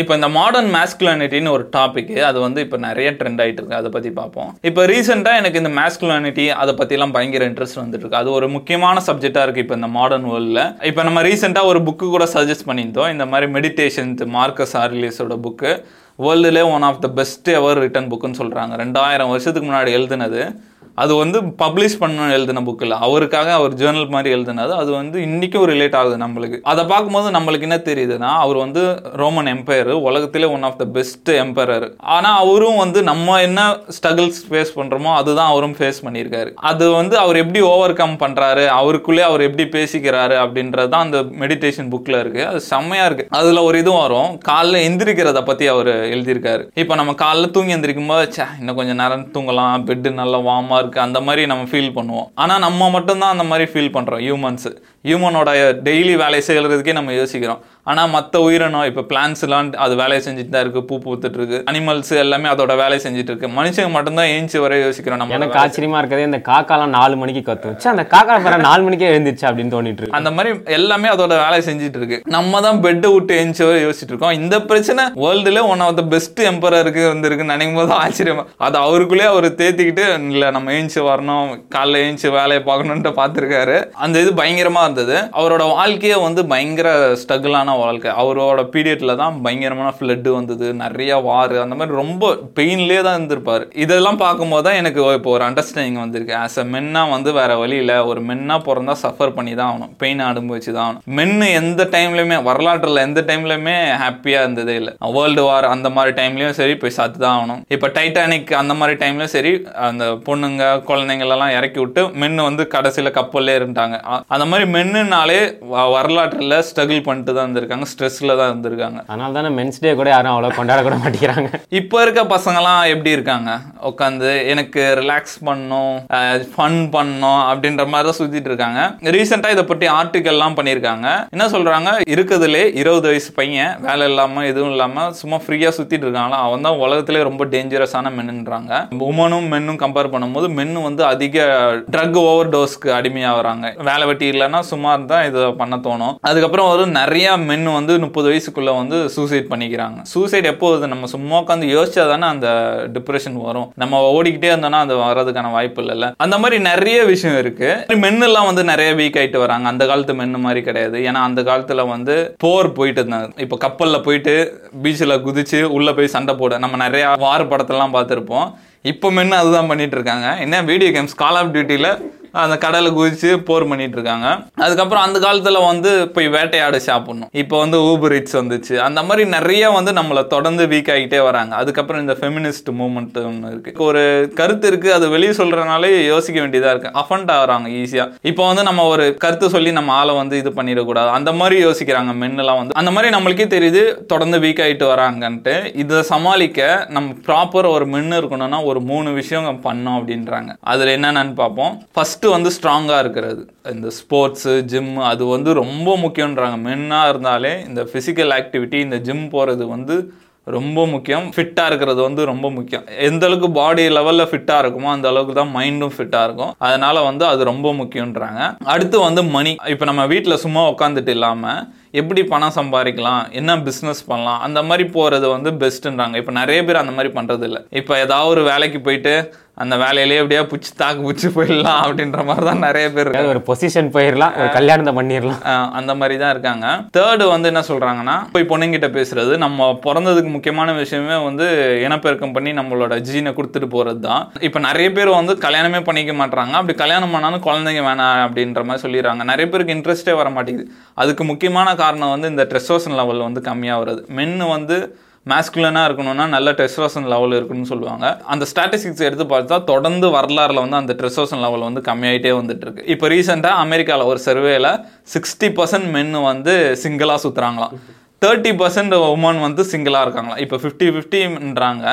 இப்போ இந்த மாடர்ன் மேஸ்குலானிட்டின்னு ஒரு டாபிக் அது வந்து இப்போ நிறைய ட்ரெண்ட் ஆகிட்டு இருக்கு. அதை பற்றி பார்ப்போம். இப்போ ரீசெண்டாக எனக்கு இந்த மேஸ்குலானிட்டி அதை பற்றிலாம் பயங்கர இன்ட்ரெஸ்ட் வந்துட்டு இருக்கு. அது ஒரு முக்கியமான சப்ஜெக்டாக இருக்குது இப்போ இந்த மாடர்ன் வேர்ல்டில் இப்போ நம்ம ரீசெண்டாக ஒரு புக்கு கூட சஜஸ்ட் பண்ணியிருந்தோம். இந்த மாதிரி மெடிடேஷன் மார்க்கஸ் ஆர்லியஸோட book வேர்ல்டுலே one of the best ever written புக்குன்னு சொல்கிறாங்க ரெண்டாயிரம் வருஷத்துக்கு முன்னாடி எழுதுனது. அது வந்து பப்ளிஷ் பண்ண எழுதின புக் இல்லை. அவருக்காக அவர் ஜேர்னல் மாதிரி எழுதினது. அது வந்து இன்றைக்கும் ரிலேட் ஆகுது நம்மளுக்கு. அதை பார்க்கும்போது நம்மளுக்கு என்ன தெரியுதுன்னா அவர் வந்து ரோமன் எம்பையர் உலகத்திலே one of the best empire ஆனால் அவரும் வந்து நம்ம என்ன ஸ்ட்ரகிள்ஸ் ஃபேஸ் பண்ணுறோமோ அதுதான் அவரும் ஃபேஸ் பண்ணியிருக்காரு. அது வந்து அவர் எப்படி ஓவர் கம் பண்ணுறாரு அவருக்குள்ளே அவர் எப்படி பேசிக்கிறாரு அப்படின்றது தான் அந்த மெடிடேஷன் புக்கில் இருக்குது அது செம்மையாக இருக்குது அதில் ஒரு இதுவும் வரும். காலைல எந்திரிக்கிறத பற்றி அவர் எழுதியிருக்காரு. இப்போ நம்ம காலைல தூங்கி எந்திரிக்கும் போது இன்னும் கொஞ்சம் நேரம் தூங்கலாம். பெட்டு நல்லா வார்மாக இருக்குது அந்த மாதிரி நம்ம ஃபீல் பண்ணுவோம். ஆனா நம்ம மட்டும்தான் அந்த மாதிரி ஃபீல் பண்றோம் ஹியூமன்ஸ் ஹியூமனோட டெய்லி வேலை செய்கிறதுக்கே நம்ம யோசிக்கிறோம். ஆனா மற்ற உயிரினம் இப்போ பிளான்ஸ் எல்லாம் அது வேலையை செஞ்சுட்டு தான் இருக்கு பூ பூத்துட்டு இருக்கு அனிமல்ஸ் எல்லாமே அதோட வேலையை செஞ்சுட்டு இருக்கு. மனுஷங்க மட்டும்தான் ஏஞ்சி வர யோசிக்கிறோம் நம்ம எனக்கு ஆச்சரியமா இருக்கிறது இந்த காக்காலாம் நாலு மணிக்கு கத்தும். ச்சே, அந்த காக்கா வேற நாலு மணிக்கே எழுந்திருச்சு அப்படின்னு தோணிட்டு இருக்கு. அந்த மாதிரி எல்லாமே அதோட வேலையை செஞ்சுட்டு இருக்கு. நம்ம தான் பெட்டை விட்டு எஞ்சி வர யோசிச்சுட்டு இருக்கோம். இந்த பிரச்சனை வேர்ல்டுல ஒன் ஆஃப் த பெஸ்ட் எம்பரருக்கு வந்திருக்கு நினைக்கும் போது ஆச்சரியமா அது அவருக்குள்ளே அவர் தேத்திக்கிட்டு இல்ல நம்ம ஏஞ்சி வரணும். காலைல ஏஞ்சி வேலையை பார்க்கணும்ட்டு பார்த்துருக்காரு. அந்த இது பயங்கரமா இருந்தது. அவரோட வாழ்க்கையே வந்து பயங்கர ஸ்ட்ரகிளான வாழ்க்கை. அவரோட பீரியட்ல தான் பயங்கரமான ஃப்ளட்டு வந்தது நிறைய வார் அந்த மாதிரி ரொம்ப பெயின்லேயே தான் இருந்திருப்பார். இதெல்லாம் பார்க்கும்போது தான் எனக்கு இப்போ ஒரு அண்டர்ஸ்டாண்டிங் வந்திருக்கு. ஆஸ் அ மென்னா வந்து வேற வழியில் ஒரு மென்னா பிறந்தா சஃபர் பண்ணி தான் ஆகணும். பெயின் அனுபவிச்சு தான் ஆகணும். மென்னு எந்த டைம்லையுமே வரலாற்றில் எந்த டைம்லையுமே ஹாப்பியாக இருந்ததே இல்லை. வேர்ல்டு வார் அந்த மாதிரி டைம்லையும் சரி போய் சாத்து தான் ஆகணும். இப்போ டைட்டானிக் அந்த மாதிரி டைம்லையும் சரி அந்த பொண்ணுங்க குழந்தைங்க எல்லாம் இறக்கி விட்டு மென்னு வந்து கடைசியில் கப்பல்லே இருந்தாங்க அந்த மாதிரி மென்னுனாலே வ- ஸ்ட்ரகிள் பண்ணிட்டு தான் இருந்திருக்காங்க ஸ்ட்ரெஸ்ல தான் இருந்திருக்காங்க. அதனால தானே மென்ஸ் டே கூட யாரும் அவ்வளோ கொண்டாட கூட மாட்டேங்கிறாங்க. இப்போ இருக்க பசங்கலாம் எப்படி இருக்காங்க? உட்காந்து எனக்கு ரிலாக்ஸ் பண்ணணும் ஃபன் பண்ணணும் அப்படின்ற மாதிரி தான் சுத்திட்டு இருக்காங்க. ரீசெண்டாக இதை பற்றி ஆர்டிக்கல்லாம் பண்ணியிருக்காங்க. என்ன சொல்றாங்க? இருக்கிறதுலே இருபது வயசு பையன் வேலை இல்லாம எதுவும் இல்லாம சும்மா ஃப்ரீயா சுத்திட்டு இருக்காங்களா? அவன் தான் உலகத்திலே ரொம்ப டேஞ்சரஸான மென்னுன்றாங்க. உமனும் மென்னும் கம்பேர் பண்ணும்போது மென்னு வந்து அதிக ட்ரக் ஓவர் டோஸ்க்கு அடிமையாகிறாங்க. வேலை வெட்டி இல்லைன்னா சும்மா தான் இதை பண்ண தோணும். அதுக்கப்புறம் ஒரு நிறைய மென் வந்து முப்பது வயசுக்குள்ளே வந்து சூசைட் பண்ணிக்கிறாங்க. சூசைட் எப்போ வருது? நம்ம சும்மா உட்காந்து யோசிச்சா தானே அந்த டிப்ரெஷன் வரும். நம்ம ஓடிக்கிட்டே இருந்தோம்னா அது வர்றதுக்கான வாய்ப்பு இல்லைல்ல. அந்த மாதிரி நிறைய விஷயம் இருக்குது மென் எல்லாம் வந்து நிறைய வீக் ஆகிட்டு வராங்க. அந்த காலத்து மென்னு மாதிரி கிடையாது. ஏன்னா அந்த காலத்தில் வந்து போர் போயிட்டு இருந்தாங்க. இப்போ கப்பலில் போயிட்டு பீச்சில் குதிச்சு உள்ளே போய் சண்டை போட நம்ம நிறையா வார படத்தெல்லாம் பார்த்துருப்போம். இப்போ மென்னு அதுதான் பண்ணிட்டு இருக்காங்க. என்ன வீடியோ கேம்ஸ் கால் ஆஃப் டியூட்டியில் அந்த கடலை குதிச்சு போர் பண்ணிட்டு இருக்காங்க அதுக்கப்புறம் அந்த காலத்துல வந்து போய் வேட்டையாட சாப்பிடணும். இப்போ வந்து ஊபர் இட்ஸ் வந்துச்சு. அந்த மாதிரி நிறைய வந்து நம்மளை தொடர்ந்து வீக் ஆகிட்டே வராங்க. அதுக்கப்புறம் இந்த ஃபெமினிஸ்ட் மூவ்மெண்ட் ஒன்று இருக்கு. ஒரு கருத்து இருக்கு. அது வெளியே சொல்றதுனாலே யோசிக்க வேண்டியதா இருக்கு. அஃபண்ட் ஆகுறாங்க ஈஸியா இப்போ வந்து நம்ம ஒரு கருத்து சொல்லி நம்ம ஆளை வந்து இது பண்ணிடக்கூடாது. அந்த மாதிரி யோசிக்கிறாங்க மென்னெல்லாம் வந்து. அந்த மாதிரி நம்மளுக்கே தெரியுது தொடர்ந்து வீக் ஆகிட்டு வராங்கன்ட்டு. இதை சமாளிக்க நம்ம ப்ராப்பர் ஒரு மென்னு இருக்கணும்னா ஒரு மூணு விஷயம் பண்ணோம் அப்படின்றாங்க. அதுல என்னென்னு பார்ப்போம். ஃபர்ஸ்ட் வந்து ஸ்ட்ராங்காக இருக்கிறது. இந்த ஸ்போர்ட்ஸு ஜிம் அது வந்து ரொம்ப முக்கியன்றாங்க மென்னாக இருந்தாலே இந்த ஃபிசிக்கல் ஆக்டிவிட்டி இந்த ஜிம் போகிறது வந்து ரொம்ப முக்கியம். ஃபிட்டாக இருக்கிறது வந்து ரொம்ப முக்கியம். எந்த அளவுக்கு பாடி லெவலில் ஃபிட்டாக இருக்குமோ அந்த அளவுக்கு தான் மைண்டும் ஃபிட்டாக இருக்கும். அதனால் வந்து அது ரொம்ப முக்கியன்றாங்க அடுத்து வந்து மணி இப்போ நம்ம வீட்டில் சும்மா உட்காந்துட்டு இல்லாமல் எப்படி பணம் சம்பாதிக்கலாம் என்ன பிஸ்னஸ் பண்ணலாம் அந்த மாதிரி போகிறது வந்து பெஸ்ட்டுன்றாங்க இப்போ நிறைய பேர் அந்த மாதிரி பண்ணுறது இல்லை இப்போ ஏதாவது ஒரு வேலைக்கு போயிட்டு அந்த வேலையிலேயே எப்படியா புச்சு தாக்கு புச்சு போயிடலாம் அப்படின்ற மாதிரி தான் நிறைய பேர் ஒரு பொசிஷன் போயிடலாம் ஒரு கல்யாணத்தை பண்ணிடலாம். அந்த மாதிரி தான் இருக்காங்க. தேர்டு வந்து என்ன சொல்றாங்கன்னா போய் பொண்ணுங்கிட்ட பேசுறது. நம்ம பிறந்ததுக்கு முக்கியமான விஷயமே வந்து இனப்பெருக்கம் பண்ணி நம்மளோட ஜீனை கொடுத்துட்டு போறது தான். இப்போ நிறைய பேர் வந்து கல்யாணமே பண்ணிக்க மாட்டாங்க அப்படி கல்யாணம் பண்ணாலும் குழந்தைங்க வேணாம் அப்படின்ற மாதிரி சொல்லிடுறாங்க. நிறைய பேருக்கு இன்ட்ரெஸ்டே வர மாட்டேங்குது அதுக்கு முக்கியமான காரணம் காரணம் வந்து இந்த ட்ரெஸ்டோசன் லெவல் வந்து கம்மியாக வருது. மென்னு வந்து மேஸ்குலனாக இருக்கணும்னா நல்ல டெஸ்ட்ரோசன் லெவல் இருக்குன்னு சொல்லுவாங்க. அந்த ஸ்டாட்டிஸ்டிக்ஸ் எடுத்து பார்த்தா தொடர்ந்து வரலாறுல வந்து அந்த டெஸ்ட்ரோசன் லெவல் வந்து கம்மியாயிட்டே வந்துட்டு இருக்கு இப்போ ரீசெண்டாக அமெரிக்காவில் ஒரு சர்வேல சிக்ஸ்டி பர்சன்ட் மென்னு வந்து சிங்கிளாக சுற்றுறாங்களாம் தேர்ட்டி பர்சன்ட் உமன் வந்து சிங்கிளாக இருக்காங்களாம். இப்போ ஃபிஃப்டி ஃபிஃப்டின்றாங்க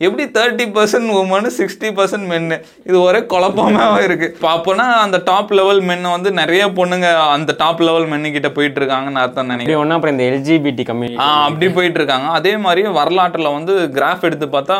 எப்படி thirty percent women sixty percent men இது ஒரே குழப்பமாக இருக்கு. இப்போ அப்போனா அந்த டாப் லெவல் மென்னு வந்து நிறைய பொண்ணுங்க அந்த டாப் லெவல் மென்னு கிட்ட போயிட்டு இருக்காங்கன்னு அர்த்தம் நினைக்கிறேன். அப்புறம் இந்த எல்ஜிபிடி ஆ, அப்படி போயிட்டு இருக்காங்க அதே மாதிரி வரலாற்றுல வந்து கிராஃப் எடுத்து பார்த்தா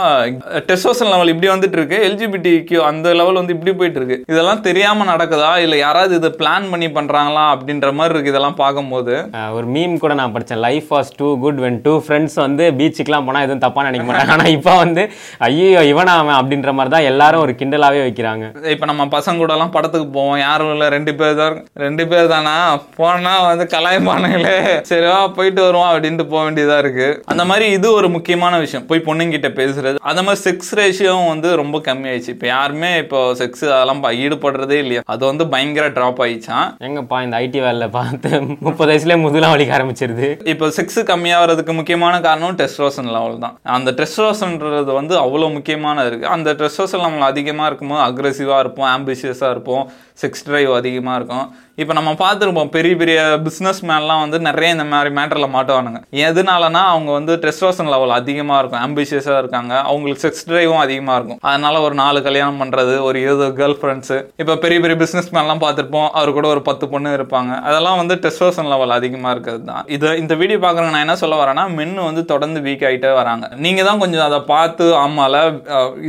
டெஸ்டோசன் லெவல் இப்படி வந்துட்டு இருக்கு. எல்ஜிபிடி அந்த லெவல் வந்து இப்படி போயிட்டு இருக்கு இதெல்லாம் தெரியாம நடக்குதா? இல்ல யாராவது இதை பிளான் பண்ணி பண்றாங்களா? அப்படின்ற மாதிரி இருக்கு இதெல்லாம் பார்க்கும்போது. ஒரு மீம் கூட நான் படித்தேன் life was too good when two friends வந்து பீச்சுக்குலாம் போனால் எதுவும் தப்பாக நினைக்க மாட்டாங்க. ஆனால் இப்போ வந்து ஐயோ இவனா அவன் அப்படின்ற மாதிரி தான் எல்லாரும் ஒரு கிண்டலாகவே வைக்கிறாங்க. இப்ப நம்ம பசங்க கூட எல்லாம் படத்துக்கு போவோம். யாரும் இல்ல ரெண்டு பேர் தான் ரெண்டு பேர் தானா? போனா வந்து கலாய்ப்பானுங்களே சரிவா போயிட்டு வருவோம் அப்படின்ட்டு போக வேண்டியதா இருக்கு. அந்த மாதிரி இது ஒரு முக்கியமான விஷயம். போய் பொண்ணுங்கிட்ட பேசுறது. அந்த மாதிரி செக்ஸ் ரேஷியோவும் வந்து ரொம்ப கம்மியாயிடுச்சு. இப்போ யாருமே இப்போ செக்ஸ் அதெல்லாம் ஈடுபடுறதே இல்லையா? அது வந்து பயங்கர ட்ராப் ஆயிடுச்சான் எங்கப்பா இந்த ஐடி வேலையில் பார்த்து முப்பது வயசுலேயே முதுலாம் வலிக்க ஆரம்பிச்சிருது. இப்போ செக்ஸ் கம்மியாகிறதுக்கு முக்கியமான காரணம் டெஸ்ட்ரோசன் லெவல் தான். அந்த டெஸ்ட்ரோசன்ன்றது வந்து அவ்வளோ முக்கியமான இருக்குது அந்த ட்ரெஸ்ஸஸ் லெவல் அதிகமாக இருக்கும்போது அக்ரெசிவாக இருப்போம் ஆம்பிஷியஸாக இருப்போம் செக்ஸ் ட்ரைவ் அதிகமாக இருக்கும். இப்போ நம்ம பார்த்துருப்போம் பெரிய பெரிய பிஸ்னஸ் மேன்லாம் வந்து நிறைய இந்த மாதிரி மேட்டரில் மாட்டுவானுங்க. எதனாலனா அவங்க வந்து டெஸ்ட்ரோசன் லெவல் அதிகமாக இருக்கும் ஆம்பிஷியஸாக இருக்காங்க அவங்களுக்கு செக்ஸ் ட்ரைவும் அதிகமாக இருக்கும். அதனால ஒரு நாலு கல்யாணம் பண்ணுறது ஒரு இருபது கேர்ள் ஃப்ரெண்ட்ஸு இப்போ பெரிய பெரிய பிஸ்னஸ் மேன்லாம் பார்த்துருப்போம் அவர் கூட ஒரு பத்து பொண்ணு இருப்பாங்க. அதெல்லாம் வந்து டெஸ்ட்ரோசன் லெவல் அதிகமாக இருக்கிறது தான். இது இந்த வீடியோ பார்க்குறவங்க நான் என்ன சொல்ல வரேன்னா மென் வந்து தொடர்ந்து வீக் ஆகிட்டே வராங்க. நீங்கள் தான் கொஞ்சம் அதை பார்த்து ஆமால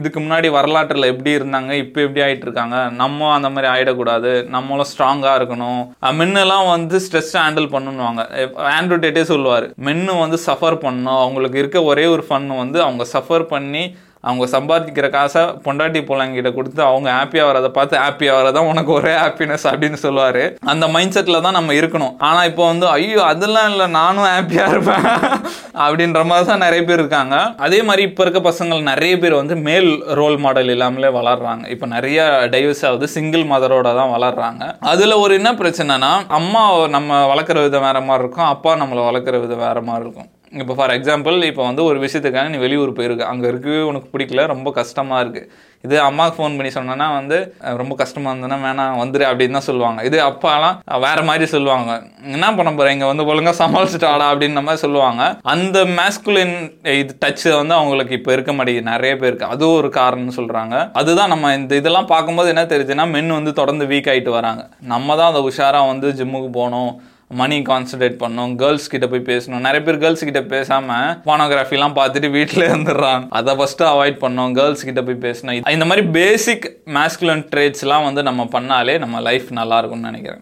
இதுக்கு முன்னாடி வரலாற்றில் எப்படி இருந்தாங்க இப்போ எப்படி ஆகிட்டு இருக்காங்க நம்ம அந்த மாதிரி ஆயிடக்கூடாது நம்மளும் ஸ்ட்ராங்காக இருக்கணும். இருக்கணும் மென்னெல்லாம் வந்து ஸ்ட்ரெஸ் ஹேண்டில் பண்ணுவாங்க ஆண்ட்ரூ டேட்டே சொல்லுவார் மென்னு வந்து சஃபர் பண்ணணும். அவங்களுக்கு இருக்க ஒரே ஒரு ஃபன் வந்து அவங்க சஃபர் பண்ணி அவங்க சம்பாதிக்கிற காசை பொண்டாட்டி பிள்ளைங்கிட்ட கொடுத்து அவங்க ஹாப்பியாக வரதை பார்த்து ஹாப்பியாக வரதான் உனக்கு ஒரே ஹாப்பினஸ் அப்படின்னு சொல்லுவார். அந்த மைண்ட் செட்டில் தான் நம்ம இருக்கணும். ஆனால் இப்போ வந்து ஐயோ அதெல்லாம் இல்லை நானும் ஹாப்பியாக இருப்பேன் அப்படின்ற மாதிரி தான் நிறைய பேர் இருக்காங்க. அதே மாதிரி இப்போ இருக்க பசங்கள் நிறைய பேர் வந்து மேல் ரோல் மாடல் இல்லாமலே வளர்றாங்க. இப்போ நிறைய டைவர்ஸ் ஆகுது சிங்கிள் மதரோட தான் வளர்றாங்க. அதில் ஒரு என்ன பிரச்சனைனா அம்மா நம்ம வளர்க்குற விதம் வேற மாதிரி இருக்கும் அப்பா நம்மளை வளர்க்குற விதம் வேற மாதிரி இருக்கும். இப்போ ஃபார் எக்ஸாம்பிள் இப்போ வந்து ஒரு விஷயத்துக்காக நீ வெளியூர் போயிருக்க. அங்கே இருக்கவே உனக்கு பிடிக்கல ரொம்ப கஷ்டமாக இருக்குது இது அம்மாவுக்கு ஃபோன் பண்ணி சொன்னேன்னா வந்து ரொம்ப கஷ்டமாக இருந்ததுன்னா வேணாம் வந்துரு அப்படின்னு தான் சொல்லுவாங்க. இது அப்பாலாம் வேறு மாதிரி சொல்லுவாங்க. என்ன பண்ண போகிறேன் இங்கே வந்து ஒழுங்காக சமாளிச்சுட்டு ஆடா அப்படின்ற மாதிரி சொல்லுவாங்க. அந்த மேஸ்குலின் இது டச்சு வந்து அவங்களுக்கு இப்போ இருக்க மாட்டேங்குது. நிறைய பேருக்கு அது ஒரு காரணம்னு சொல்கிறாங்க அதுதான் நம்ம இந்த இதெல்லாம் பார்க்கும்போது என்ன தெரிஞ்சுன்னா மென் வந்து தொடர்ந்து வீக் ஆகிட்டு வராங்க. நம்ம தான் அதை உஷாராக வந்து ஜிம்முக்கு போகணும். மணி கான்சன்ட்ரேட் பண்ணணும் கேர்ள்ஸ் கிட்ட போய் பேசணும். நிறைய பேர் கேர்ள்ஸ் கிட்ட பேசாம போனோகிராஃபிலாம் பார்த்துட்டு வீட்டில் இருந்துடுறாங்க. அதை ஃபர்ஸ்ட் அவாய்ட் பண்ணோம் கேர்ள்ஸ் கிட்ட போய் பேசணும். இந்த மாதிரி பேசிக் மேஸ்குலன் ட்ரேட்ஸ்லாம் வந்து நம்ம பண்ணாலே நம்ம லைஃப் நல்லா இருக்கும்னு நினைக்கிறேன்.